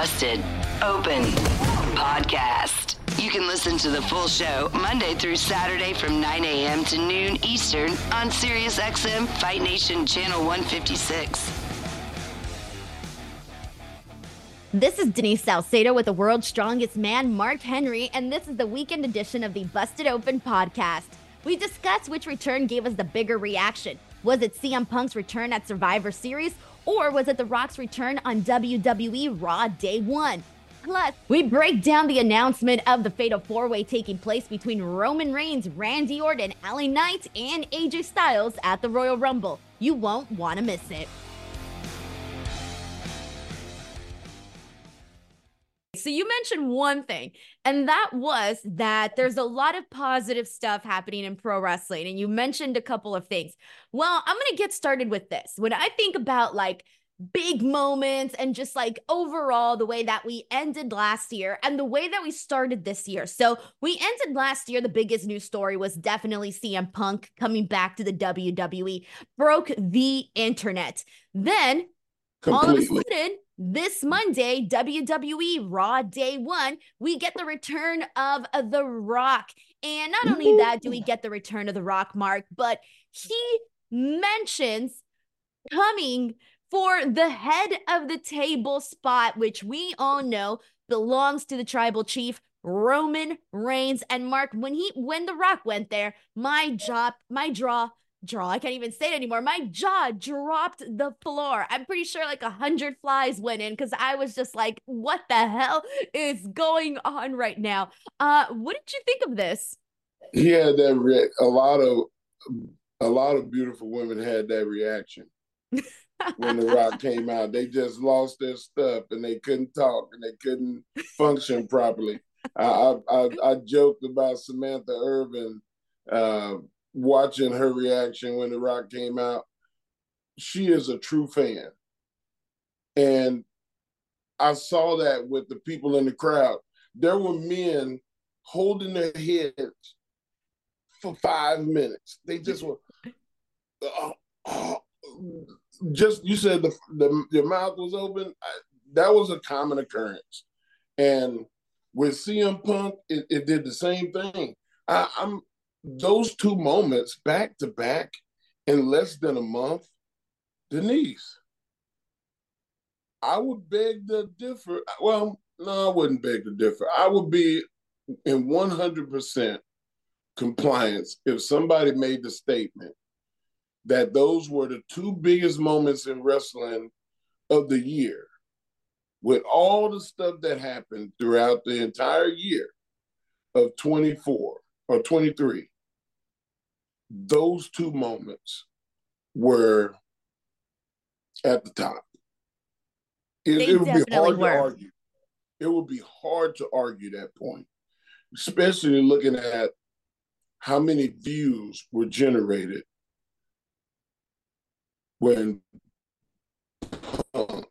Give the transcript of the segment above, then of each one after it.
Busted Open Podcast. You can listen to the full show Monday through Saturday from 9 a.m. to noon Eastern on SiriusXM Fight Nation Channel 156. This is Denise Salcedo with the world's strongest man, Mark Henry, and this is the weekend edition of the Busted Open podcast. We discuss which return gave us the bigger reaction. Was it CM Punk's return at Survivor Series, or was it The Rock's return on WWE Raw Day 1? Plus, we break down the announcement of the Fatal 4 Way taking place between Roman Reigns, Randy Orton, LA Knight, and AJ Styles at the Royal Rumble. You won't want to miss it. So you mentioned one thing, and that was that there's a lot of positive stuff happening in pro wrestling. And you mentioned a couple of things. Well, I'm going to get started with this. When I think about like big moments and just like overall the way that we ended last year and the way that we started this year. So we ended last year. The biggest news story was definitely CM Punk coming back to the WWE, broke the internet. Then all of a sudden, this Monday, WWE Raw Day One, we get the return of The Rock. And not only that, do we get the return of The Rock, Mark, but he mentions coming for the head of the table spot, which we all know belongs to the tribal chief. Roman Reigns and Mark, when he when The Rock went there, my job, my draw draw. I can't even say it anymore. My jaw dropped the floor. I'm pretty sure like a hundred flies went in because I was just like, what the hell is going on right now? Uh, what did you think of this? Yeah, that re- a lot of a lot of beautiful women had that reaction when the rock came out. They just lost their stuff and they couldn't talk and they couldn't function properly. I, I, I joked about Samantha Irvin uh, watching her reaction when The Rock came out. She is a true fan. And I saw that with the people in the crowd. There were men holding their heads for five minutes. They just were, uh, uh, just you said the, the your mouth was open. I, that was a common occurrence, and with CM Punk, it, it did the same thing. I, I'm those two moments back to back in less than a month, Denise, I would beg to differ. Well, no, I wouldn't beg to differ. I would be in 100% compliance if somebody made the statement that those were the two biggest moments in wrestling of the year. With all the stuff that happened throughout the entire year of 24 or 23, those two moments were at the top. It, it would be hard were. to argue. It would be hard to argue that point, especially looking at how many views were generated when Punk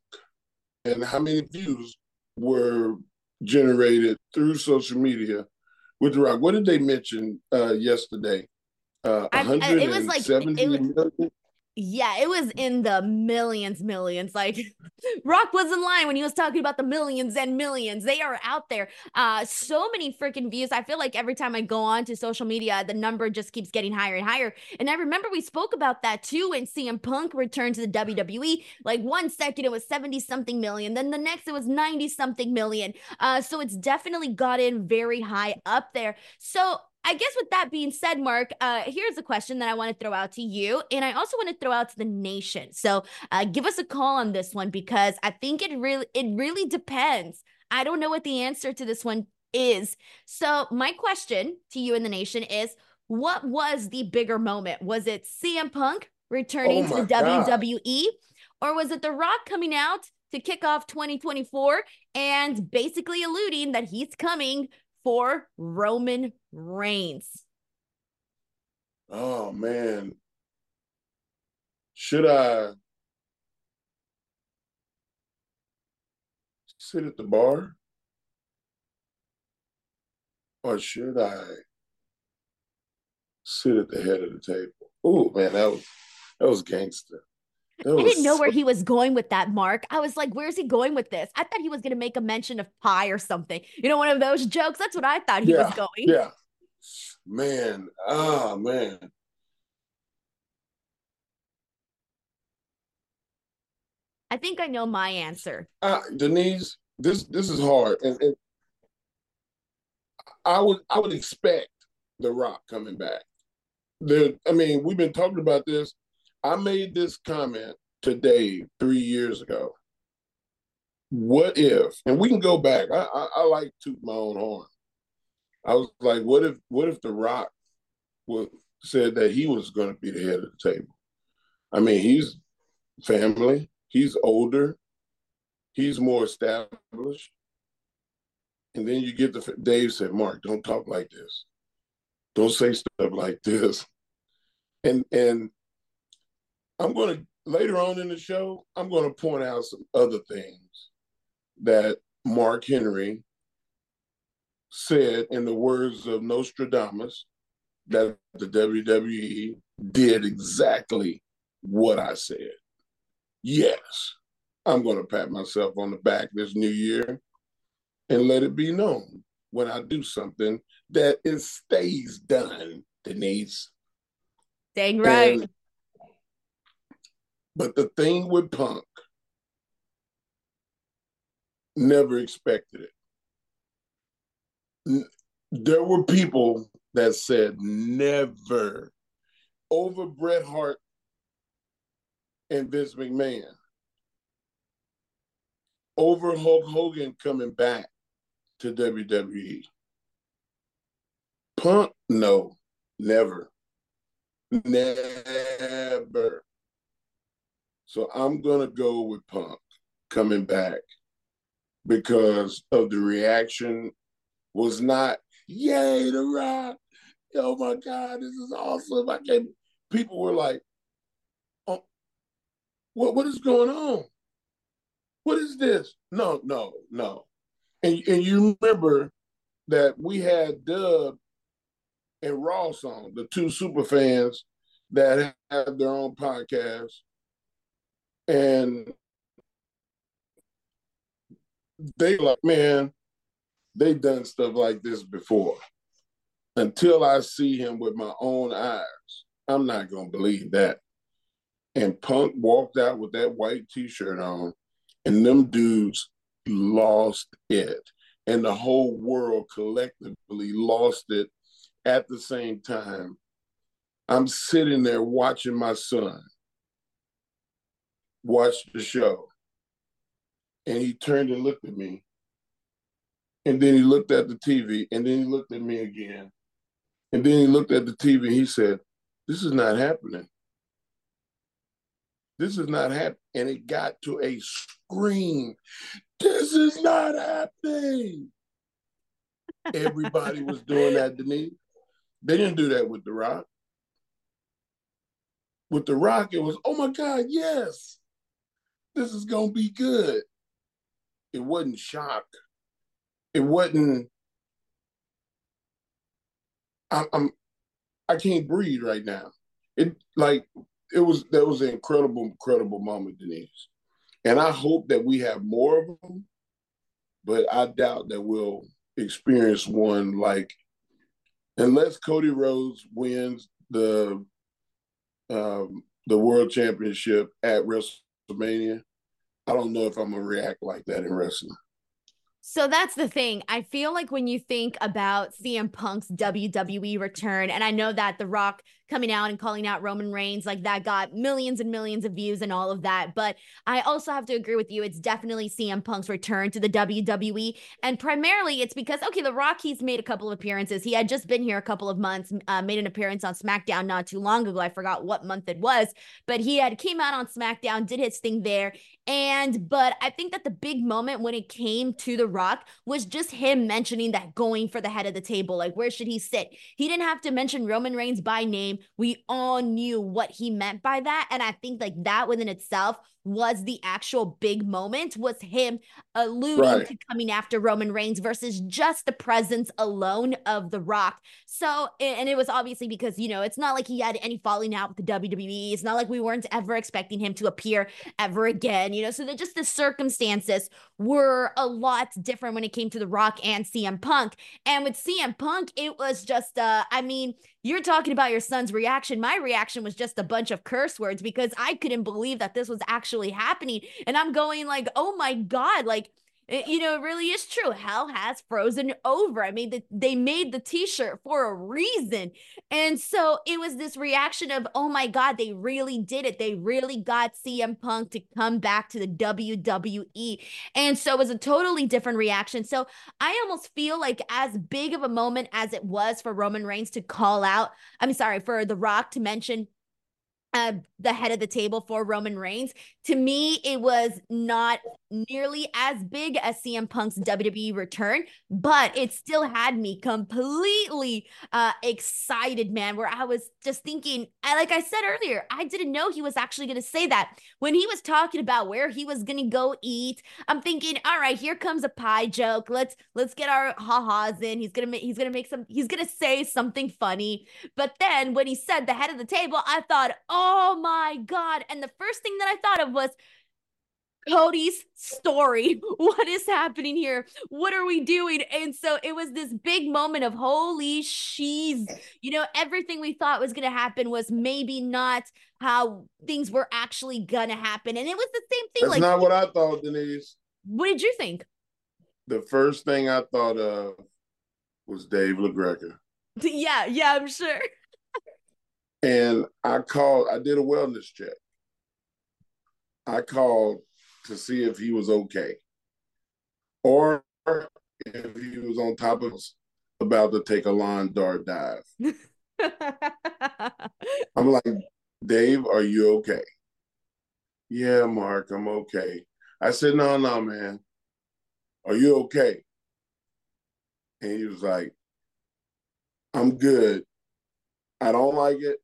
and how many views were generated through social media with The Rock. What did they mention uh, yesterday? Uh, I, I, it was like it was, Yeah, it was in the millions, millions. Like Rock wasn't lying when he was talking about the millions and millions. They are out there. Uh, so many freaking views. I feel like every time I go on to social media, the number just keeps getting higher and higher. And I remember we spoke about that too when CM Punk returned to the WWE. Like one second it was 70 something million, then the next it was 90 something million. Uh, so it's definitely gotten very high up there. So I guess with that being said, Mark, uh, here's a question that I want to throw out to you, and I also want to throw out to the nation. So, uh, give us a call on this one because I think it really it really depends. I don't know what the answer to this one is. So, my question to you and the nation is: What was the bigger moment? Was it CM Punk returning Oh to the God. WWE, or was it The Rock coming out to kick off 2024 and basically alluding that he's coming for Roman Reigns. Oh man. Should I sit at the bar? Or should I sit at the head of the table? Oh man, that was that was gangster. I didn't know so- where he was going with that, Mark. I was like, where's he going with this? I thought he was going to make a mention of pie or something. You know, one of those jokes. That's what I thought he was going. Yeah. Man, ah man. I think I know my answer. Uh, Denise, this this is hard, and, and I would I would expect The Rock coming back. There, I mean, we've been talking about this. I made this comment to Dave three years ago. What if? And we can go back. I I, I like toot my own horn. I was like, what if what if The Rock would said that he was going to be the head of the table? I mean, he's family. He's older he's more established. And then you get the Dave said, Mark, don't talk like this. Don't say stuff like this. And and I'm gonna later on in the show, I'm gonna point out some other things that Mark Henry said in the words of Nostradamus that the WWE did exactly what I said. Yes. I'm going to pat myself on the back this new year and let it be known when I do something that it stays done, Denise. Dang right. And- but the thing with Punk, never expected it. There were people that said never over Bret Hart and Vince McMahon over Hulk Hogan coming back to WWE. Punk, no, never. Never. So I'm going to go with Punk coming back because of the reaction was not, yay, The Rock. Oh my God, this is awesome. I can't. People were like, oh, what, what is going on? what is this? No, no, no. And and you remember that we had Dub and Ross on, the two super fans that have their own podcast. And they like, man, they done stuff like this before. Until I see him with my own eyes, I'm not gonna believe that. And Punk walked out with that white t-shirt on and them dudes lost it and the whole world collectively lost it at the same time i'm sitting there watching my son watch the show and he turned and looked at me and then he looked at the tv and then he looked at me again and then he looked at the tv and he said this is not happening this is not happening. And it got to a scream. This is not happening. Everybody was doing that, Denise. They didn't do that with The Rock. With The Rock, it was, oh my God, yes. This is to be good. It wasn't shock. It wasn't, I, I'm, I can't breathe right now. It like it was that was an incredible, incredible moment, Denise. And I hope that we have more of them, but I doubt that we'll experience one like unless Cody Rhodes wins the um, the world championship at WrestleMania. I don't know if I'm gonna react like that in wrestling. So that's the thing. I feel like when you think about CM Punk's WWE return, and I know that The Rock coming out and calling out Roman Reigns, like that got millions and millions of views and all of that. But I also have to agree with you. It's definitely CM Punk's return to the WWE. And primarily it's because, okay, The Rock, he's made a couple of appearances. He had just been here a couple of months, uh, made an appearance on SmackDown not too long ago. I forgot what month it was, but he had came out on SmackDown, did his thing there. And but I think that the big moment when it came to The Rock was just him mentioning that going for the head of the table. Like, where should he sit? He didn't have to mention Roman Reigns by name. We all knew what he meant by that. And I think like that within itself was the actual big moment was him alluding right. to coming after Roman Reigns versus just the presence alone of The Rock. So, and it was obviously because, you know, it's not like he had any falling out with the WWE. It's not like we weren't ever expecting him to appear ever again, you know. So that just the circumstances were a lot different when it came to The Rock and CM Punk. And with CM Punk, it was just uh I mean, you're talking about your son's reaction. My reaction was just a bunch of curse words because I couldn't believe that this was actually happening. And I'm going like, "Oh my god, like it, you know, it really is true. Hell has frozen over. I mean, the, they made the t-shirt for a reason. And so it was this reaction of, oh my God, they really did it. They really got CM Punk to come back to the WWE. And so it was a totally different reaction. So I almost feel like as big of a moment as it was for Roman Reigns to call out, I'm sorry, for The Rock to mention uh, the head of the table for Roman Reigns. To me, it was not nearly as big as CM Punk's WWE return, but it still had me completely uh, excited, man. Where I was just thinking, I, like I said earlier, I didn't know he was actually going to say that when he was talking about where he was going to go eat. I'm thinking, all right, here comes a pie joke. Let's let's get our ha-has in. He's gonna make he's gonna make some. He's gonna say something funny. But then when he said the head of the table, I thought, oh Oh my god! And the first thing that I thought of was Cody's story. What is happening here? What are we doing? And so it was this big moment of holy she's, you know, everything we thought was going to happen was maybe not how things were actually going to happen. And it was the same thing. That's like, not what I thought, Denise. What did you think? The first thing I thought of was Dave LaGreca. Yeah, yeah, I'm sure. And I called, I did a wellness check. I called to see if he was okay or if he was on top of us about to take a lawn dart dive. I'm like, Dave, are you okay? Yeah, Mark, I'm okay. I said, no, no, man. Are you okay? And he was like, I'm good. I don't like it,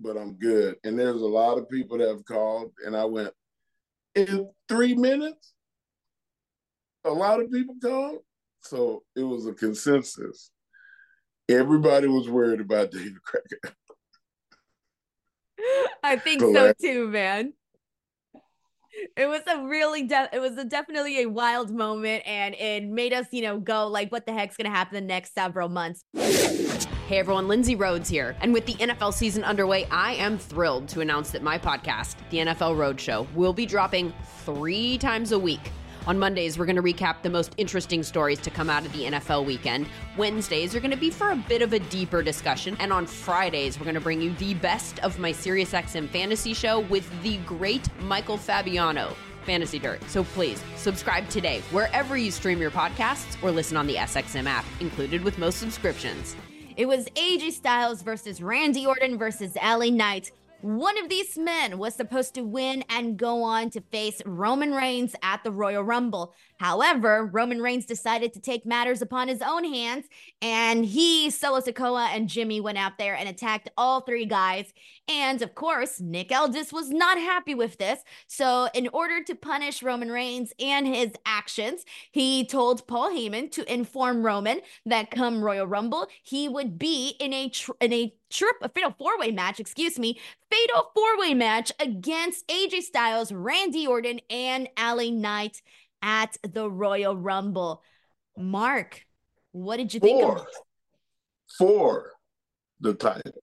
but I'm good. And there's a lot of people that have called, and I went, in three minutes. A lot of people called. So it was a consensus. Everybody was worried about Dave LaGreca. I think so too, man. It was a really de- it was a definitely a wild moment and it made us, you know, go like what the heck's going to happen the next several months. Hey everyone, Lindsay Rhodes here. And with the NFL season underway, I am thrilled to announce that my podcast, The NFL Roadshow, will be dropping 3 times a week. On Mondays, we're going to recap the most interesting stories to come out of the NFL weekend. Wednesdays are going to be for a bit of a deeper discussion. And on Fridays, we're going to bring you the best of my SiriusXM fantasy show with the great Michael Fabiano. Fantasy Dirt. So please subscribe today wherever you stream your podcasts or listen on the SXM app, included with most subscriptions. It was AJ Styles versus Randy Orton versus LA Knight. One of these men was supposed to win and go on to face Roman Reigns at the Royal Rumble. However, Roman Reigns decided to take matters upon his own hands, and he, Solo Sikoa, and Jimmy went out there and attacked all three guys. And of course, Nick Aldis was not happy with this. So, in order to punish Roman Reigns and his actions, he told Paul Heyman to inform Roman that come Royal Rumble, he would be in a tr- in a trip a fatal four way match, excuse me, fatal four way match against AJ Styles, Randy Orton, and LA Knight at the Royal Rumble. Mark, what did you think for, of for the title?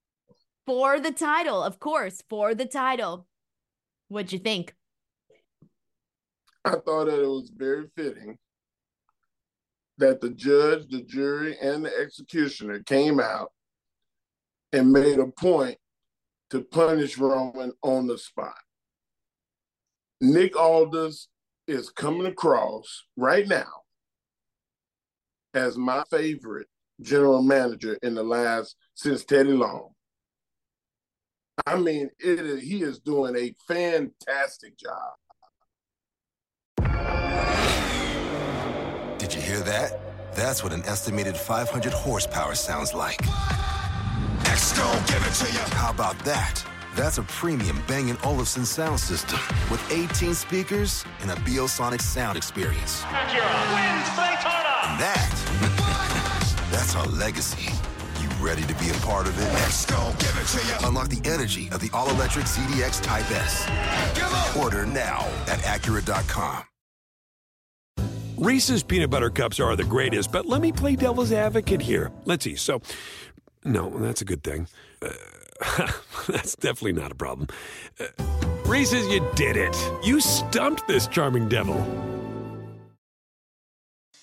For the title? Of course, for the title. What'd you think? I thought that it was very fitting that the judge, the jury, and the executioner came out and made a point to punish Roman on the spot. Nick Aldis is coming across right now as my favorite general manager in the last since Teddy Long. I mean, it is, he is doing a fantastic job. Did you hear that? That's what an estimated 500 horsepower sounds like. X gon' give it to you. How about that? That's a premium Bang & Olufsen sound system with 18 speakers and a Biosonic sound experience. Acura wins Daytona. And that, that's our legacy. You ready to be a part of it? X gon' give it to you. Unlock the energy of the all-electric ZDX Type S. Order now at Acura.com. Reese's peanut butter cups are the greatest, but let me play devil's advocate here. Let's see. So, no, that's a good thing. Uh, that's definitely not a problem. Uh, Reese's, you did it. You stumped this charming devil.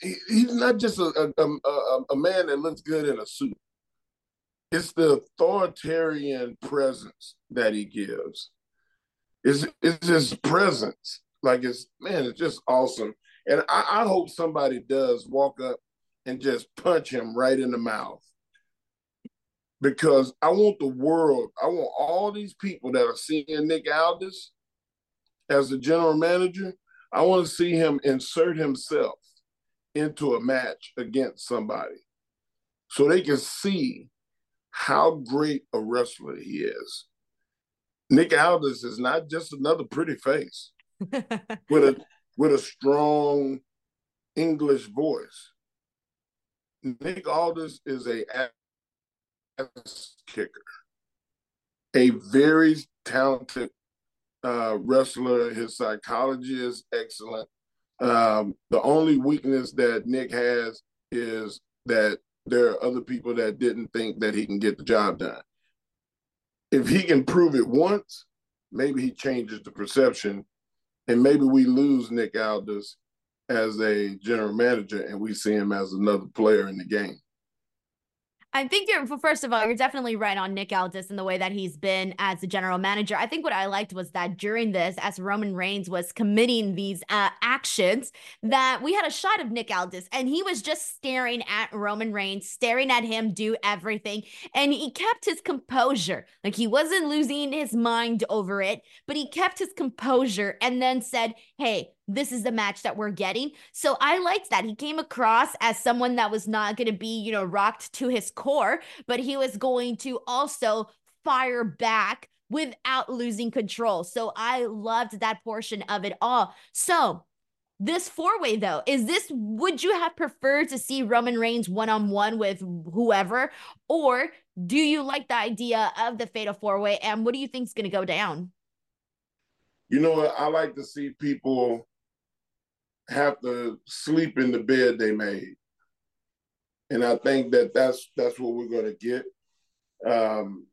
He's not just a, a, a, a man that looks good in a suit. It's the authoritarian presence that he gives. It's, it's his presence. Like it's man, it's just awesome. And I, I hope somebody does walk up and just punch him right in the mouth. Because I want the world, I want all these people that are seeing Nick Aldis as the general manager, I want to see him insert himself into a match against somebody so they can see how great a wrestler he is. Nick Aldis is not just another pretty face with a with a strong English voice. Nick Aldis is a ass kicker, a very talented uh, wrestler. His psychology is excellent. Um, the only weakness that Nick has is that there are other people that didn't think that he can get the job done. If he can prove it once, maybe he changes the perception, and maybe we lose Nick Aldis as a general manager, and we see him as another player in the game. I think you're well, first of all, you're definitely right on Nick Aldis and the way that he's been as a general manager. I think what I liked was that during this, as Roman Reigns was committing these uh, actions, that we had a shot of Nick Aldis and he was just staring at Roman Reigns, staring at him do everything, and he kept his composure. Like he wasn't losing his mind over it, but he kept his composure and then said, "Hey, this is the match that we're getting. So I liked that. He came across as someone that was not going to be, you know, rocked to his core, but he was going to also fire back without losing control. So I loved that portion of it all. So this four way though, is this would you have preferred to see Roman Reigns one on one with whoever? Or do you like the idea of the fatal four way? And what do you think is going to go down? You know? I like to see people have to sleep in the bed they made. and I think that that's that's what we're going to get. Um,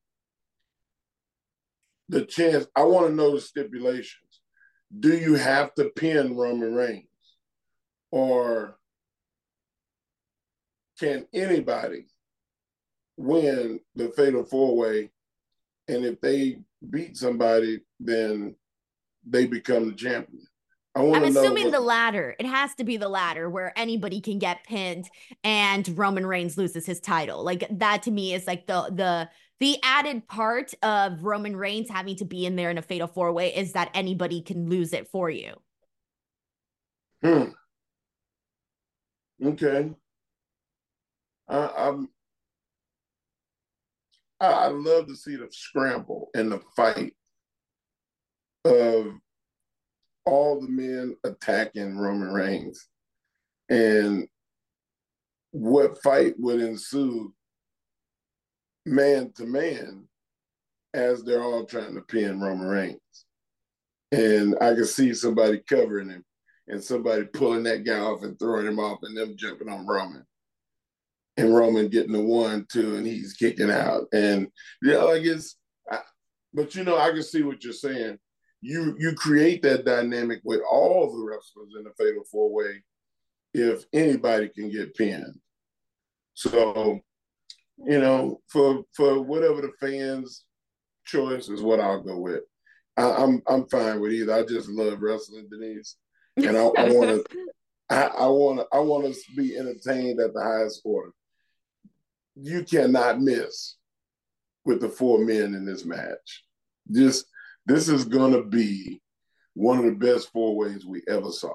the chance. I want to know the stipulations. Do you have to pin Roman Reigns, or can anybody win the Fatal Four Way? And if they beat somebody, then they become the champion. I'm assuming the latter. It has to be the latter where anybody can get pinned and Roman Reigns loses his title. Like that to me is like the the the added part of Roman Reigns having to be in there in a fatal four way is that anybody can lose it for you. Hmm. Okay. I, I'm. I, I love to see the scramble and the fight of all the men attacking Roman Reigns and what fight would ensue man to man as they're all trying to pin Roman Reigns. And I can see somebody covering him and somebody pulling that guy off and throwing him off and them jumping on Roman. And Roman getting the one, two, and he's kicking out. And yeah, like it's, I, but you know, I can see what you're saying you you create that dynamic with all the wrestlers in the fatal four way if anybody can get pinned. So, you know, for for whatever the fans' choice is what I'll go with. I, am I'm, I'm fine with either. I just love wrestling, Denise, and I want to. I want to I want to be entertained at the highest order. You cannot miss with the four men in this match. Just this is going to be one of the best four ways we ever saw.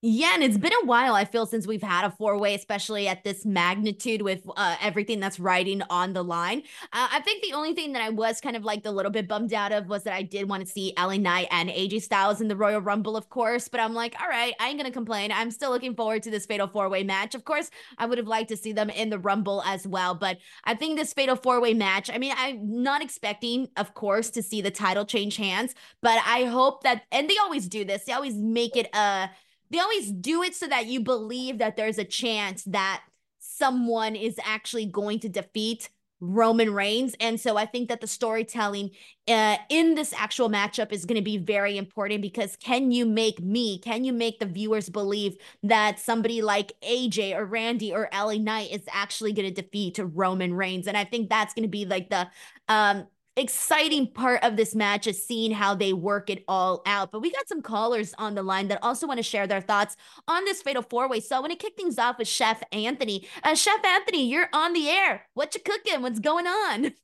Yeah, and it's been a while, I feel, since we've had a four way, especially at this magnitude with uh, everything that's riding on the line. Uh, I think the only thing that I was kind of like a little bit bummed out of was that I did want to see LA Knight and AJ Styles in the Royal Rumble, of course. But I'm like, all right, I ain't going to complain. I'm still looking forward to this Fatal Four Way match. Of course, I would have liked to see them in the Rumble as well. But I think this Fatal Four Way match, I mean, I'm not expecting, of course, to see the title change hands, but I hope that, and they always do this, they always make it a, they always do it so that you believe that there's a chance that someone is actually going to defeat Roman Reigns. And so I think that the storytelling uh, in this actual matchup is going to be very important because can you make me, can you make the viewers believe that somebody like AJ or Randy or LA Knight is actually going to defeat Roman Reigns? And I think that's going to be like the um, exciting part of this match is seeing how they work it all out. But we got some callers on the line that also want to share their thoughts on this fatal four way. So I want to kick things off with Chef Anthony. Uh, Chef Anthony, you're on the air. What you cooking? What's going on?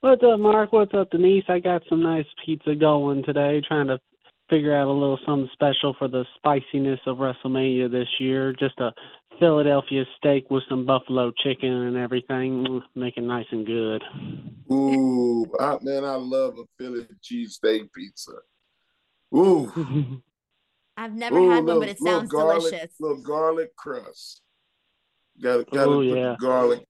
What's up, Mark? What's up, Denise? I got some nice pizza going today, trying to figure out a little something special for the spiciness of WrestleMania this year. Just a Philadelphia steak with some buffalo chicken and everything, mm, make it nice and good. Ooh, I, man, I love a Philly cheesesteak pizza. Ooh. I've never Ooh, had one, but it sounds garlic, delicious. Little garlic crust. Got to got to put yeah. the garlic.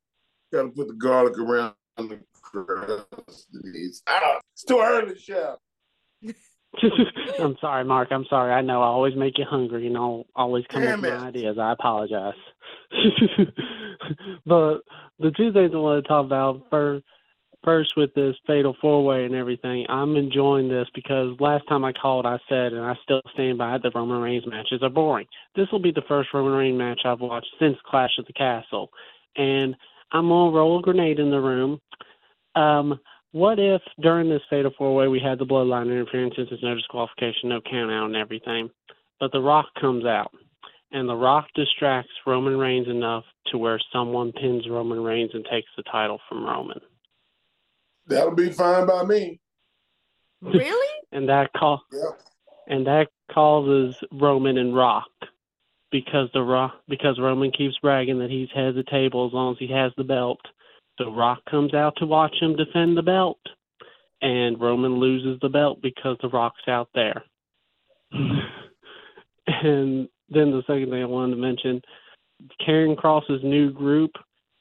Got to put the garlic around the crust. Ah, it's too early, chef. I'm sorry, Mark. I'm sorry. I know I always make you hungry and I'll always come Damn up with it. ideas. I apologize. but the two things I want to talk about first, first with this fatal four way and everything, I'm enjoying this because last time I called, I said, and I still stand by it, the Roman Reigns matches are boring. This will be the first Roman Reigns match I've watched since Clash of the Castle. And I'm going to roll a grenade in the room. Um, what if during this fatal four way we had the bloodline interference there's no disqualification, no count out and everything, but The Rock comes out and The Rock distracts Roman Reigns enough to where someone pins Roman Reigns and takes the title from Roman. That'll be fine by me. Really? and that call Yep. and that causes Roman and Rock because the Rock because Roman keeps bragging that he's head of the table as long as he has the belt so Rock comes out to watch him defend the belt, and Roman loses the belt because The Rock's out there. and then the second thing I wanted to mention, Karrion Kross's new group,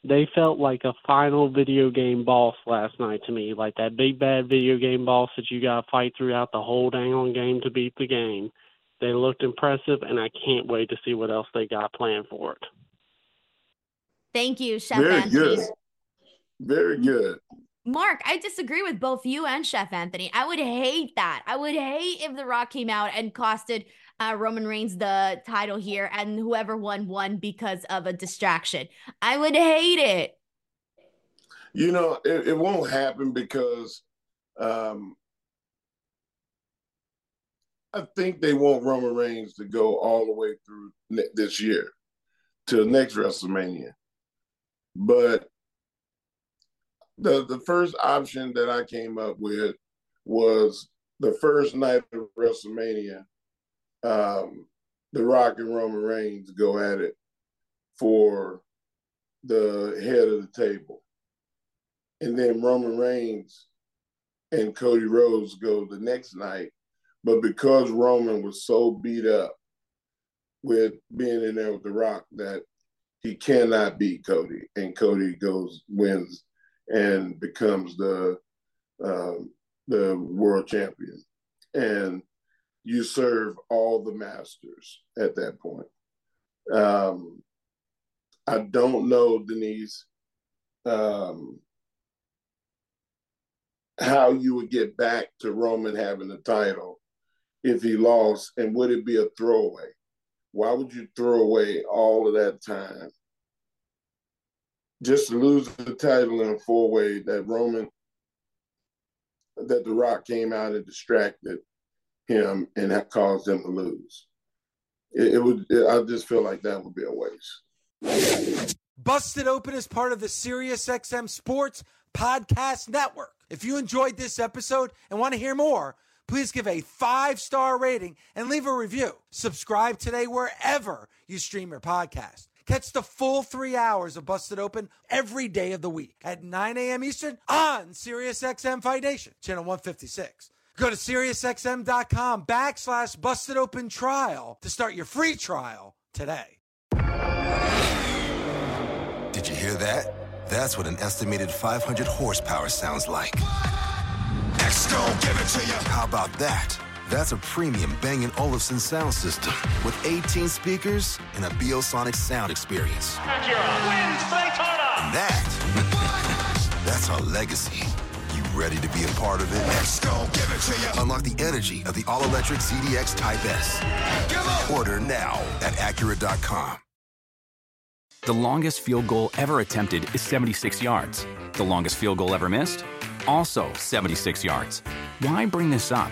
they felt like a final video game boss last night to me, like that big bad video game boss that you got to fight throughout the whole dang on game to beat the game. They looked impressive, and I can't wait to see what else they got planned for it. Thank you, Chef Very Anthony. good. Very good. Mark, I disagree with both you and Chef Anthony. I would hate that. I would hate if The Rock came out and costed uh, Roman Reigns the title here and whoever won won because of a distraction. I would hate it. You know, it, it won't happen because um, I think they want Roman Reigns to go all the way through ne- this year to the next WrestleMania. But the the first option that I came up with was the first night of WrestleMania. Um, the Rock and Roman Reigns go at it for the head of the table, and then Roman Reigns and Cody Rhodes go the next night. But because Roman was so beat up with being in there with The Rock that he cannot beat Cody, and Cody goes wins and becomes the um, the world champion, and you serve all the masters at that point. Um, I don't know, Denise, um, how you would get back to Roman having the title if he lost, and would it be a throwaway? Why would you throw away all of that time just to lose the title in a four way that Roman, that The Rock came out and distracted him and that caused him to lose? It, it would. It, I just feel like that would be a waste. Busted Open is part of the SiriusXM Sports Podcast Network. If you enjoyed this episode and want to hear more, please give a five star rating and leave a review. Subscribe today wherever you stream your podcast. Catch the full three hours of Busted Open every day of the week at 9 a.m. Eastern on SiriusXM Fight Nation, channel 156. Go to SiriusXM.com backslash Busted Open Trial to start your free trial today. Did you hear that? That's what an estimated 500 horsepower sounds like. X gon' give it to you. How about that? That's a premium Bang & Olufsen sound system with 18 speakers and a Biosonic sound experience. Acura wins Daytona. And that, that's our legacy. You ready to be a part of it? X gon' give it to you. Unlock the energy of the all-electric ZDX Type S. Order now at Acura.com. The longest field goal ever attempted is 76 yards. The longest field goal ever missed? Also 76 yards. Why bring this up?